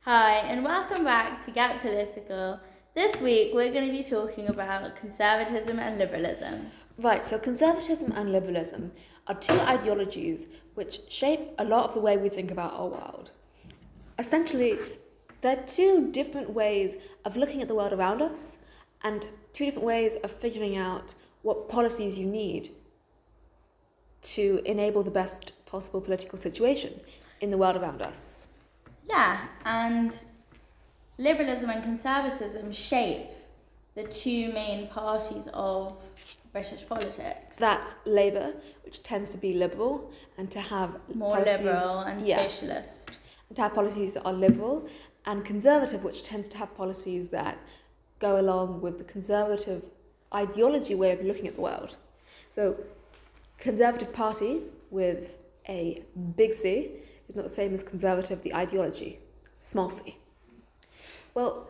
Hi, and welcome back to Get Political. This week we're going to be talking about conservatism and liberalism. Right, so conservatism and liberalism are two ideologies which shape a lot of the way we think about our world. Essentially, they're two different ways of looking at the world around us and two different ways of figuring out what policies you need to enable the best possible political situation in the world around us. Yeah, and liberalism and conservatism shape the two main parties of British politics. That's Labour, which tends to be liberal and to have More liberal and yeah, socialist. and to have policies that are liberal, and conservative, which tends to have policies that go along with the conservative ideology way of looking at the world. So, Conservative Party with a big C is not the same as conservative, the ideology, small c. Well,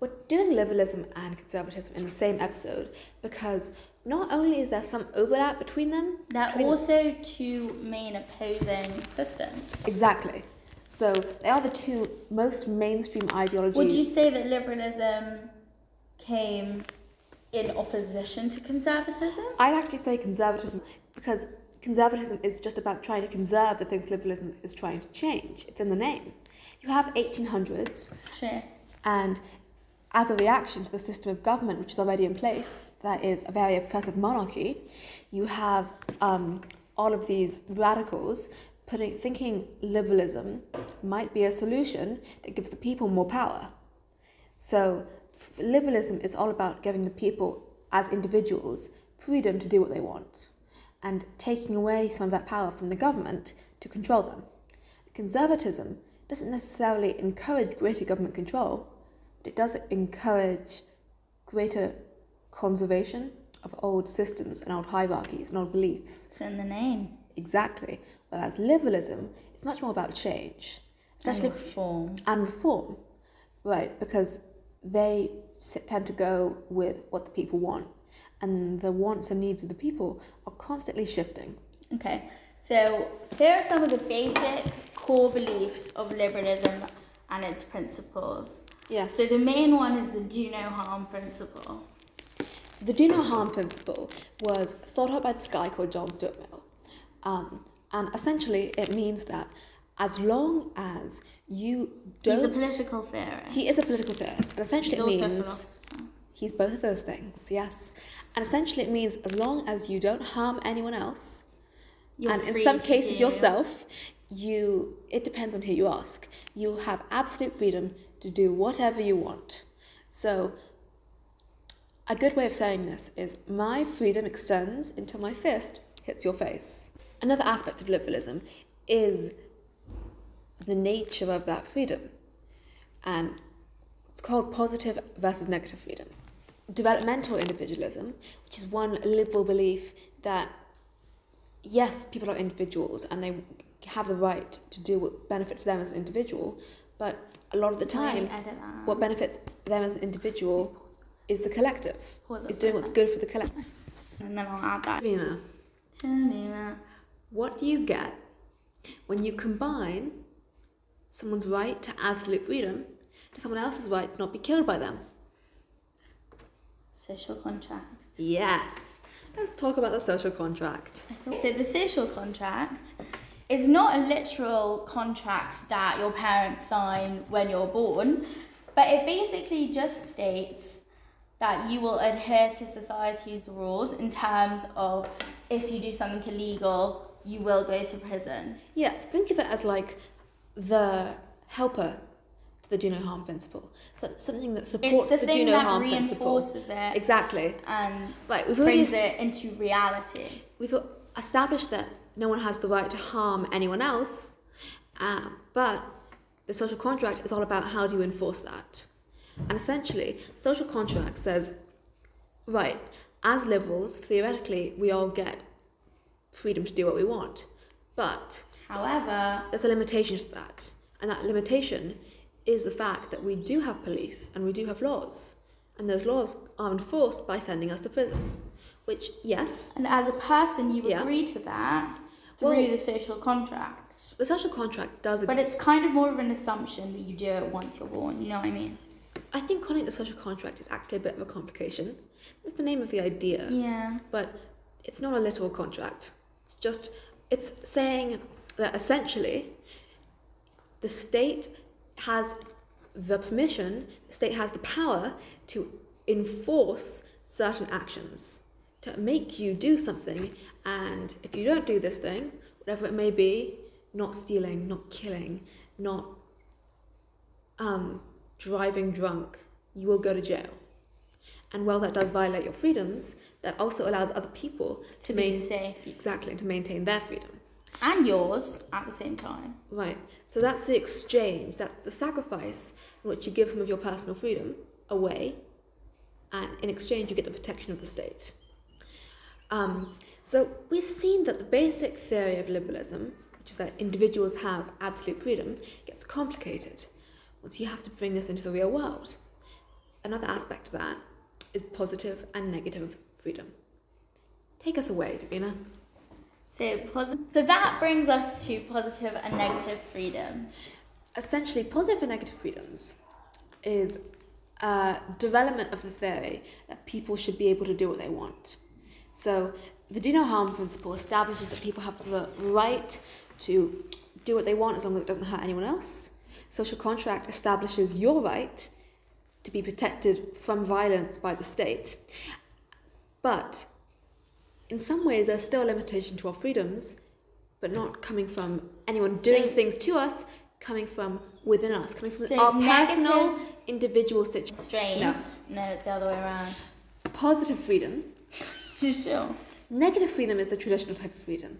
we're doing liberalism and conservatism in the same episode because not only is there some overlap between them, They're between- also two main opposing systems. exactly. So they are the two most mainstream ideologies. Would you say that liberalism came in opposition to conservatism? I'd actually say conservatism because conservatism is just about trying to conserve the things liberalism is trying to change. It's in the name. You have 1800s, True. and as a reaction to the system of government which is already in place, that is a very oppressive monarchy, you have um, all of these radicals putting, thinking liberalism might be a solution that gives the people more power. So, liberalism is all about giving the people, as individuals, freedom to do what they want and taking away some of that power from the government to control them. Conservatism doesn't necessarily encourage greater government control, but it does encourage greater conservation of old systems and old hierarchies and old beliefs. It's in the name. Exactly. Whereas liberalism is much more about change, especially and reform. and reform, right? Because they tend to go with what the people want, and the wants and needs of the people are constantly shifting. Okay, so here are some of the basic core beliefs of liberalism and its principles. Yes. So the main one is the do no harm principle. The do no harm principle was thought up by this guy called John Stuart Mill. Um, and essentially, it means that as long as you don't. He's a political theorist. He is a political theorist, but essentially He's it means. He's both of those things, yes. And essentially, it means as long as you don't harm anyone else, You're and in some cases do- yourself, you. It depends on who you ask. You have absolute freedom to do whatever you want. So, a good way of saying this is my freedom extends until my fist hits your face. Another aspect of liberalism is the nature of that freedom. And it's called positive versus negative freedom. Developmental individualism, which is one liberal belief that yes, people are individuals and they have the right to do what benefits them as an individual, but a lot of the time, what benefits them as an individual is the collective. Is doing what's good for the collective. And then I'll add that. Me, what do you get when you combine someone's right to absolute freedom to someone else's right to not be killed by them? Social contract. Yes. Let's talk about the social contract. So the social contract is not a literal contract that your parents sign when you're born, but it basically just states that you will adhere to society's rules in terms of if you do something illegal, you will go to prison. Yeah, think of it as like the helper to the do no harm principle. So something that supports It's the, do no harm principle. it Exactly. and Right, we've already brings es- it into reality. we've established that no one has the right to harm anyone else, uh, but the social contract is all about how do you enforce that. And essentially, social contract says, right, as liberals, theoretically, we all get freedom to do what we want, but However, there's a limitation to that, and that limitation is the fact that we do have police and we do have laws, And those laws are enforced by sending us to prison. Which, yes, And as a person, you Yeah. agree to that through Well- the social contract. the social contract does But it's kind of more of an assumption that you do it once you're born. You know what I mean? I think calling it a social contract is actually a bit of a complication. That's the name of the idea. Yeah. but it's not a literal contract. It's just it's saying that essentially the state has the permission, the state has the power to enforce certain actions, to make you do something, and if you don't do this thing, whatever it may be, not stealing, not killing, not um, driving drunk, you will go to jail. And while that does violate your freedoms, that also allows other people To to, be safe. Exactly, to maintain their freedom. And yours at the same time. Right. So that's the exchange, that's the sacrifice in which you give some of your personal freedom away, and in exchange, you get the protection of the state. Um, so we've seen that the basic theory of liberalism, which is that individuals have absolute freedom, gets complicated once you have to bring this into the real world. Another aspect of that is positive and negative freedom. Take us away, Davina. So, posi- so that brings us to positive and negative freedom. essentially positive and negative freedoms is a development of the theory that people should be able to do what they want. So the do no harm principle establishes that people have the right to do what they want as long as it doesn't hurt anyone else. Social contract establishes your right to be protected from violence by the state. But in some ways, there's still a limitation to our freedoms, but not coming from anyone doing So- things to us, coming from within us, coming from So our personal, individual situation. Constraints. No. it's the other way around. Positive freedom. sure. Negative freedom is the traditional type of freedom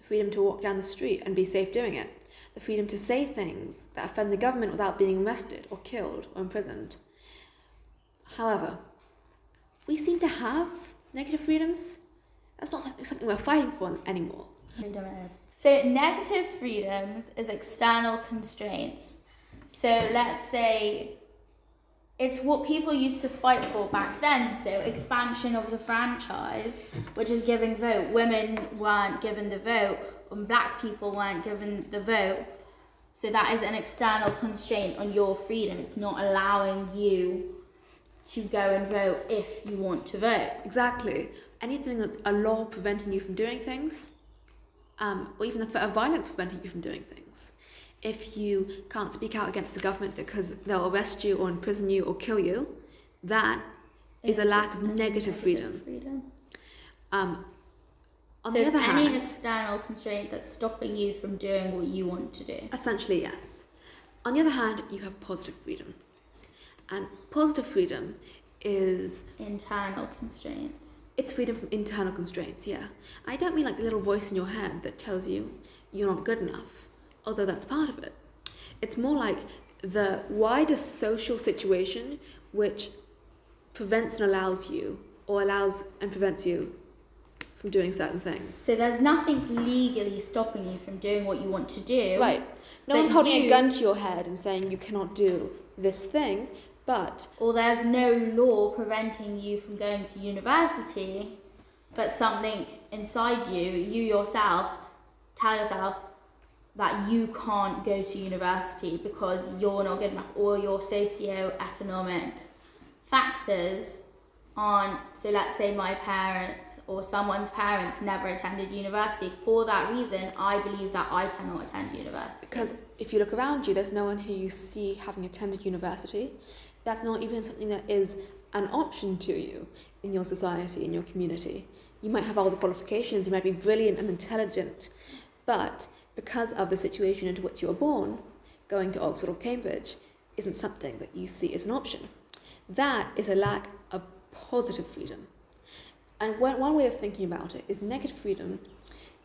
the freedom to walk down the street and be safe doing it, the freedom to say things that offend the government without being arrested or killed or imprisoned. However, we seem to have negative freedoms. That's not something- we're fighting for anymore. Freedom is. So negative freedoms is external constraints. So let's say it's what people used to fight for back then. So expansion of the franchise, which is giving vote. Women weren't given the vote, and black people weren't given the vote. So that is an external constraint on your freedom. It's not allowing you to go and vote if you want to vote. Exactly. Anything that's a law preventing you from doing things, um, or even the threat of violence preventing you from doing things. If you can't speak out against the government because they'll arrest you or imprison you or kill you, that is a lack of negative freedom. freedom. Um, on So the other any hand, external constraint that's stopping you from doing what you want to do. essentially, yes. On the other hand, you have positive freedom. And positive freedom is Internal constraints. It's freedom from internal constraints, yeah. I don't mean like the little voice in your head that tells you you're not good enough, although that's part of it. It's more like the wider social situation which prevents and allows you, or allows and prevents you from doing certain things. So there's nothing legally stopping you from doing what you want to do. Right. No one's holding you- a gun to your head and saying you cannot do this thing, but Or there's no law preventing you from going to university, but something inside you, you yourself, tell yourself that you can't go to university because you're not good enough or your socio-economic factors aren't so let's say my parents or someone's parents never attended university for that reason i believe that i cannot attend university Because if you look around you, there's no one who you see having attended university. That's not even something that is an option to you in your society, in your community. You might have all the qualifications, you might be brilliant and intelligent, but because of the situation into which you were born, going to Oxford or Cambridge isn't something that you see as an option. That is a lack of positive freedom. And one, way of thinking about it is negative freedom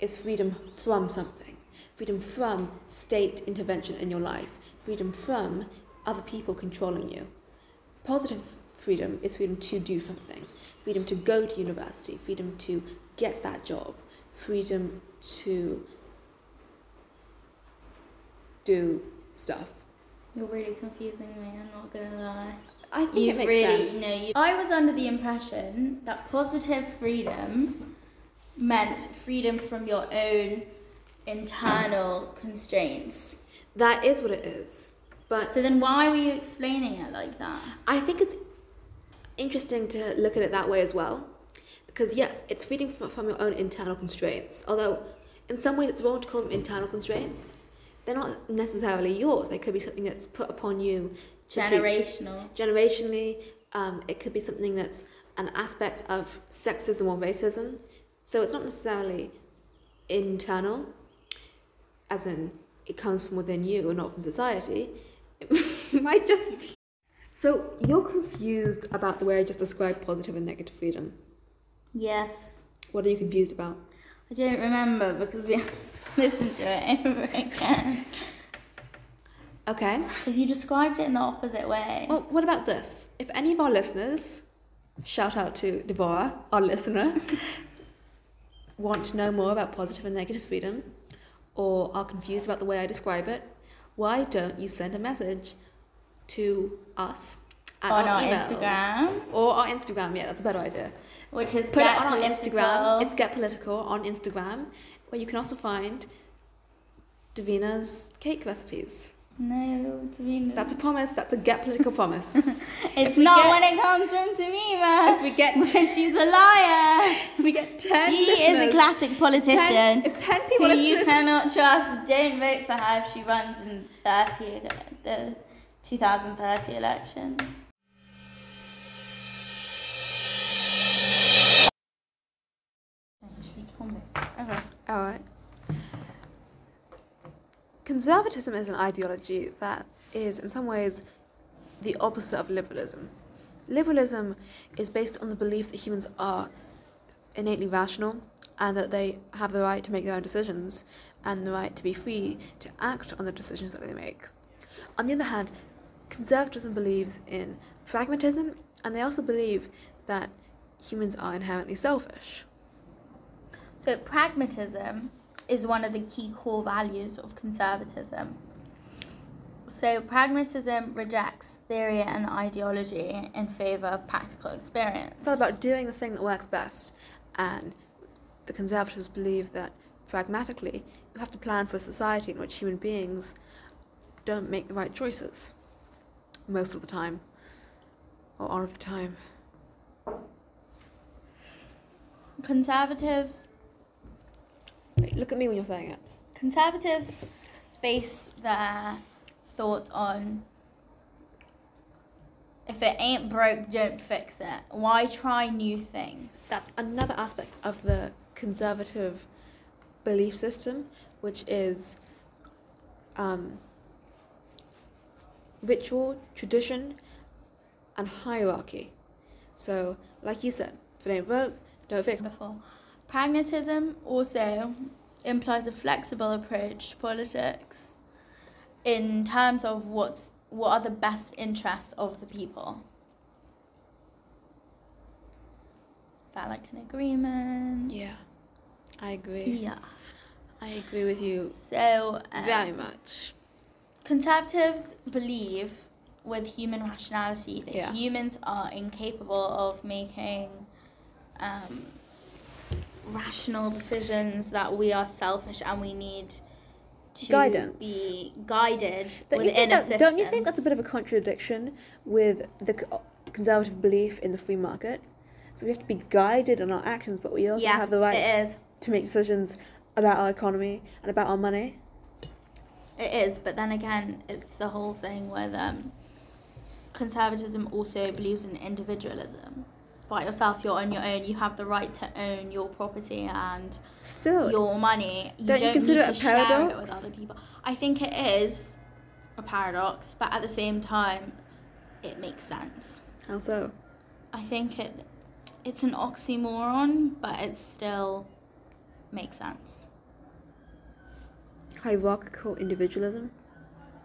is freedom from something, freedom from state intervention in your life, freedom from other people controlling you. Positive freedom is freedom to do something, freedom to go to university, freedom to get that job, freedom to do stuff. you're really confusing me i'm not gonna lie I think you it makes really, sense. you know, you, I was under the impression that positive freedom meant freedom from your own internal constraints. That is what it is. But So then why were you explaining it like that? I think it's interesting to look at it that way as well. Because, yes, it's feeding from, from your own internal constraints. Although, in some ways, it's wrong to call them internal constraints. They're not necessarily yours. They could be something that's put upon you to keep- Generational. generationally. Um, it could be something that's an aspect of sexism or racism. So it's not necessarily internal, as in it comes from within you and not from society. It might just be. So you're confused about the way I just described positive and negative freedom. Yes. What are you confused about? I don't remember because we listened to it over again. Okay. Because you described it in the opposite way. Well, what about this? If any of our listeners, shout out to Deborah, our listener, want to know more about positive and negative freedom, or are confused about the way I describe it, why don't you send a message to us at On our emails? Instagram. or our Instagram? Yeah, that's a better idea. Which is Put Get it on our Instagram. It's Get Political on Instagram, where you can also find Davina's cake recipes. No, Davina. That's a promise. That's a Get Political promise. It's not get- when it comes from Tamima. if we get Because she's a liar. if we get ten She is a classic politician. 10, if 10 people who you cannot trust. Don't vote for her if she runs in 30, the 2030 elections. Okay. all right. Conservatism is an ideology that is, in some ways, the opposite of liberalism. Liberalism is based on the belief that humans are innately rational and that they have the right to make their own decisions and the right to be free to act on the decisions that they make. On the other hand, conservatism believes in pragmatism and they also believe that humans are inherently selfish. So pragmatism is one of the key core values of conservatism. So pragmatism rejects theory and ideology in favor of practical experience. It's all about doing the thing that works best. And the conservatives believe that pragmatically, you have to plan for a society in which human beings don't make the right choices most of the time, or all of the time. Conservatives look at me when you're saying it. conservatives base their thought on if it ain't broke, don't fix it. Why try new things? That's another aspect of the conservative belief system, which is um, ritual, tradition, and hierarchy. So, like you said, if it ain't broke, don't fix it. before. Pragmatism also implies a flexible approach to politics in terms of what's what are the best interests of the people. Is that like an agreement? Yeah, I agree. Yeah. I agree with you So um, very much. conservatives believe with human rationality that Yeah. humans are incapable of making um, rational decisions that we are selfish and we need to Guidance. be guided Don't within think a system. don't you think that's a bit of a contradiction with the conservative belief in the free market? So we have to be guided in our actions, but we also yeah, have the right it is. to make decisions about our economy and about our money. It is, but then again, it's the whole thing with um, conservatism also believes in individualism. By yourself, you're on your own. You have the right to own your property and Still, your money. You Don't don't, you consider it a share it paradox? with other people. I think it is a paradox, but at the same time, it makes sense. how so? I think it it's an oxymoron, but it still makes sense. Hierarchical individualism,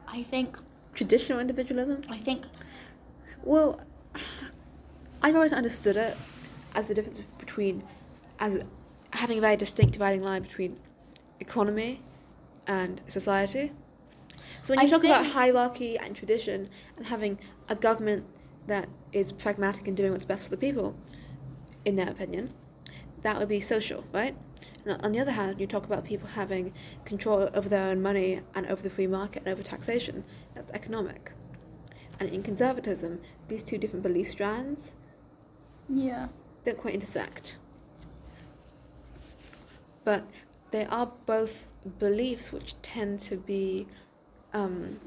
I think traditional individualism. I think Well, I've always understood it as the difference between as having a very distinct dividing line between economy and society. So when you I talk about hierarchy and tradition and having a government that is pragmatic and doing what's best for the people, in their opinion, that would be social, right? And on the other hand, you talk about people having control over their own money and over the free market and over taxation. That's economic. And in conservatism, these two different belief strands Yeah. don't quite intersect. But they are both beliefs which tend to be um,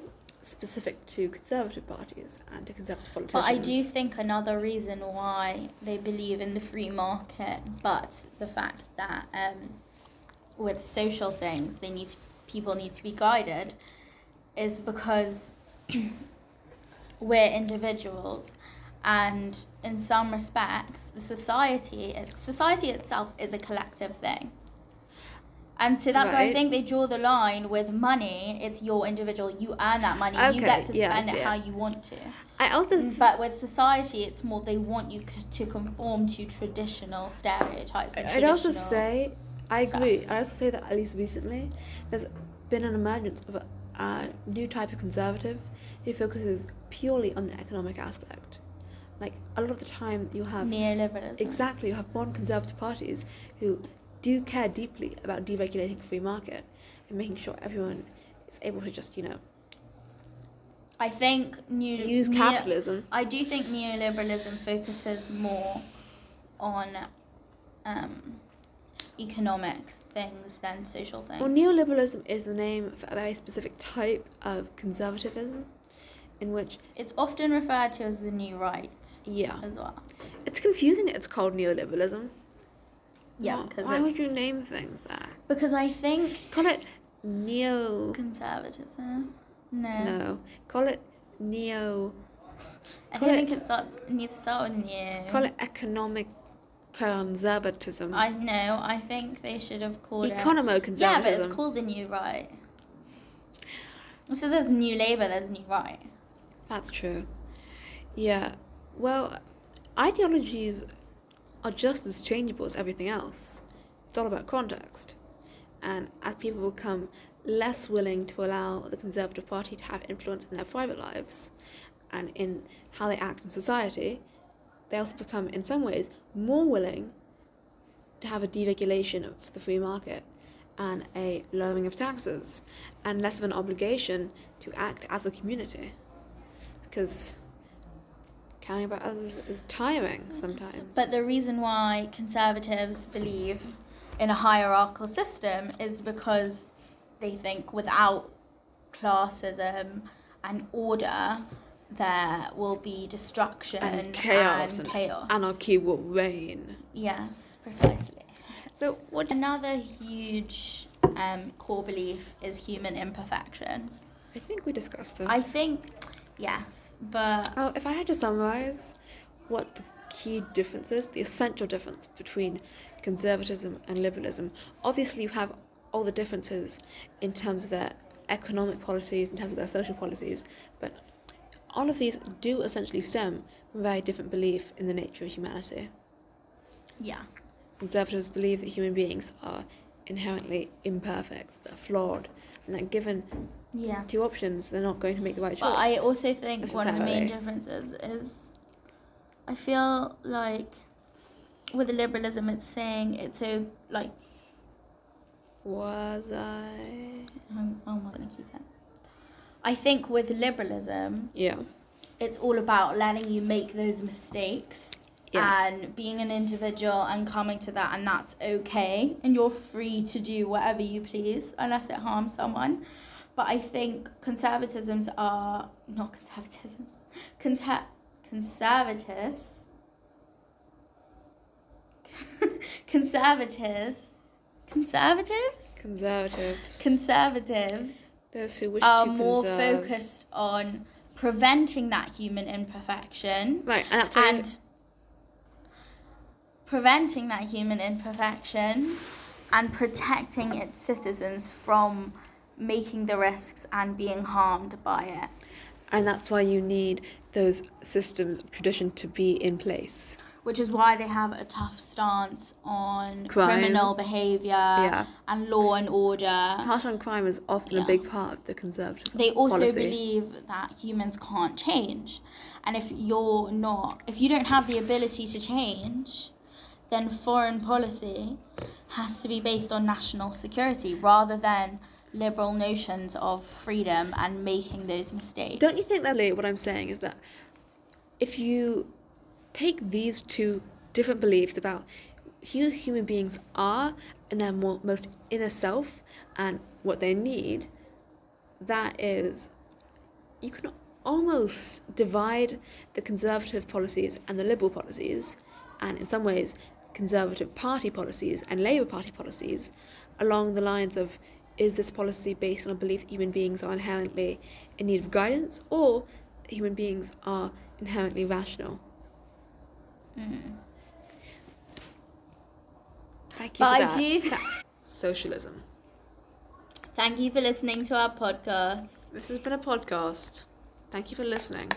specific to conservative parties and to conservative politicians. But. I do think another reason why they believe in the free market, but the fact that um, with social things, they need to, people need to be guided, is because we're individuals, and in some respects, the society society itself is a collective thing. And so that's why I think they draw the line with money. It's your individual. You earn that money. you get to yes, spend it yeah. how you want to. I also Mm, But with society, it's more they want you to conform to traditional stereotypes. I'd also say, I stuff. agree. I'd also say that at least recently, there's been an emergence of a, a new type of conservative who focuses purely on the economic aspect. Like a lot of the time, you have neoliberalism. exactly you have modern conservative parties who do care deeply about deregulating the free market and making sure everyone is able to just you know I think new use neo- capitalism. I do think neoliberalism focuses more on um, economic things than social things. Well, neoliberalism is the name for a very specific type of conservatism, in which it's often referred to as the new right yeah, as well. it's confusing that it's called neoliberalism. Yeah, Why- because why would you name things that? Because I think Call it neo. conservatism. No, No, call it neo. I don't it- think it starts. Needs to start with new. Call it economic conservatism. I know. I think they should have called it. Economo Yeah, but it's called the New Right. So there's New Labour, there's New Right. That's true. Yeah. Well, ideologies are just as changeable as everything else. It's all about context. And as people become less willing to allow the Conservative Party to have influence in their private lives and in how they act in society, they also become, in some ways, more willing to have a deregulation of the free market and a lowering of taxes and less of an obligation to act as a community because caring about others is tiring sometimes. But the reason why conservatives believe in a hierarchical system is because they think without classism and order, there will be destruction and chaos and and chaos. anarchy will reign. Yes, precisely. So what? Another huge um, core belief is human imperfection. I think we discussed this. I think, yes, but Oh, if I had to summarize what the key differences, the essential difference between conservatism and liberalism, obviously you have all the differences in terms of their economic policies, in terms of their social policies, but all of these do essentially stem from a very different belief in the nature of humanity. yeah, Conservatives believe that human beings are inherently imperfect, they're flawed, that given yeah. two options, they're not going to make the right choice. But I also think one of the main differences is I feel like with liberalism, it's saying it's so like Was I? I'm, I'm not gonna keep it. I think with liberalism, Yeah. it's all about letting you make those mistakes Yeah. and being an individual and coming to that, and that's okay. And you're free to do whatever you please unless it harms someone. But I think conservatisms are not conservatisms, conte- conservatives, conservatives, conservatives, Conservatives. conservatives Those who wish to are to more conserve. focused on preventing that human imperfection Right, and that's and preventing that human imperfection and protecting its citizens from making the risks and being harmed by it. And that's why you need those systems of tradition to be in place. Which is why they have a tough stance on Crime. criminal behaviour Yeah. and law and order. Harsh on crime is often Yeah. a big part of the conservative They also policy. believe that humans can't change. And if you're not, if you don't have the ability to change, then foreign policy has to be based on national security rather than liberal notions of freedom and making those mistakes. Don't you think that like, what I'm saying is that if you take these two different beliefs about who human beings are and their more, most inner self and what they need, that is, you can almost divide the conservative policies and the liberal policies, and in some ways, conservative party policies and Labour Party policies along the lines of is this policy based on a belief that human beings are inherently in need of guidance or that human beings are inherently rational? Mm-hmm. Thank you But for that. do. Socialism. Thank you for listening to our podcast. This has been a podcast. Thank you for listening.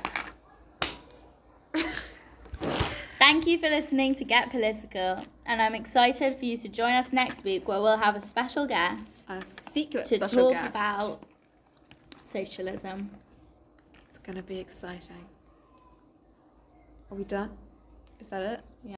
Thank you for listening to Get Political, and I'm excited for you to join us next week where we'll have a special guest A secret to special talk guest. about socialism. It's gonna be exciting. Are we done? Is that it? Yeah.